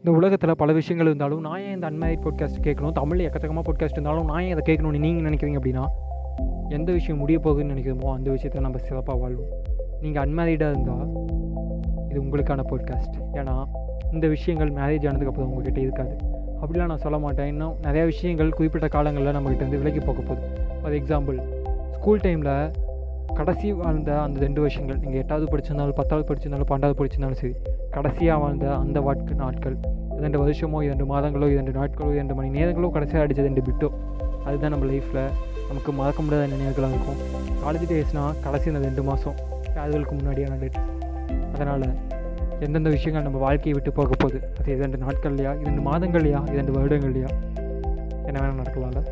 இந்த உலகத்தில் பல விஷயங்கள் இருந்தாலும் நான் ஏன் இந்த அன்மேரிட் பாட்காஸ்ட் கேட்கணும்? தமிழ் எக்கச்சக்கமாக பாட்காஸ்ட் இருந்தாலும் நான் ஏன் அதை கேட்கணும்னு நீங்கள் நினைக்கிறீங்க அப்படின்னா எந்த விஷயம் முடிய போகுதுன்னு நினைக்கிறோமோ அந்த விஷயத்தை நம்ம சிறப்பாக வாழ்வோம். நீங்கள் அன்மேரிடாக இருந்தால் இது உங்களுக்கான பாட்காஸ்ட் ஏன்னா இந்த விஷயங்கள் மேரேஜ் ஆனதுக்கப்புறம் உங்ககிட்ட இருக்காது. அப்படிலாம் நான் சொல்ல மாட்டேன். இன்னும் நிறையா விஷயங்கள் குறிப்பிட்ட காலங்களில் நம்மகிட்ட வந்து விலகி போக போகுது. ஃபார் எக்ஸாம்பிள் ஸ்கூல் டைமில் கடைசி வாழ்ந்த அந்த ரெண்டு வருஷங்கள். நீங்கள் எட்டாவது படிச்சிருந்தாலும் பத்தாவது படிச்சிருந்தாலும் பன்னெண்டாவது படிச்சிருந்தாலும் சரி கடைசியாக வாழ்ந்த அந்த வாட்கு நாட்கள். இரண்டு வருஷமோ இரண்டு மாதங்களோ இரண்டு நாட்களோ இரண்டு மணி நேரங்களோ கடைசியாக அடித்தது ரெண்டு பிட்டோ அதுதான் நம்ம லைஃப்பில் நமக்கு மறக்க முடியாத நினைவுகளாக இருக்கும். காலேஜ் டேஸ்னால் கடைசி அந்த ரெண்டு மாதம் அதுகளுக்கு முன்னாடியான டேட் அதனால் எந்தெந்த விஷயங்கள் நம்ம வாழ்க்கையை விட்டு போக போகுது அது இரண்டு நாட்கள்லையா இரண்டு மாதங்கள்லையா இரண்டு வருடங்கள்லையா என்ன வேணால் நடக்கலாம்ல.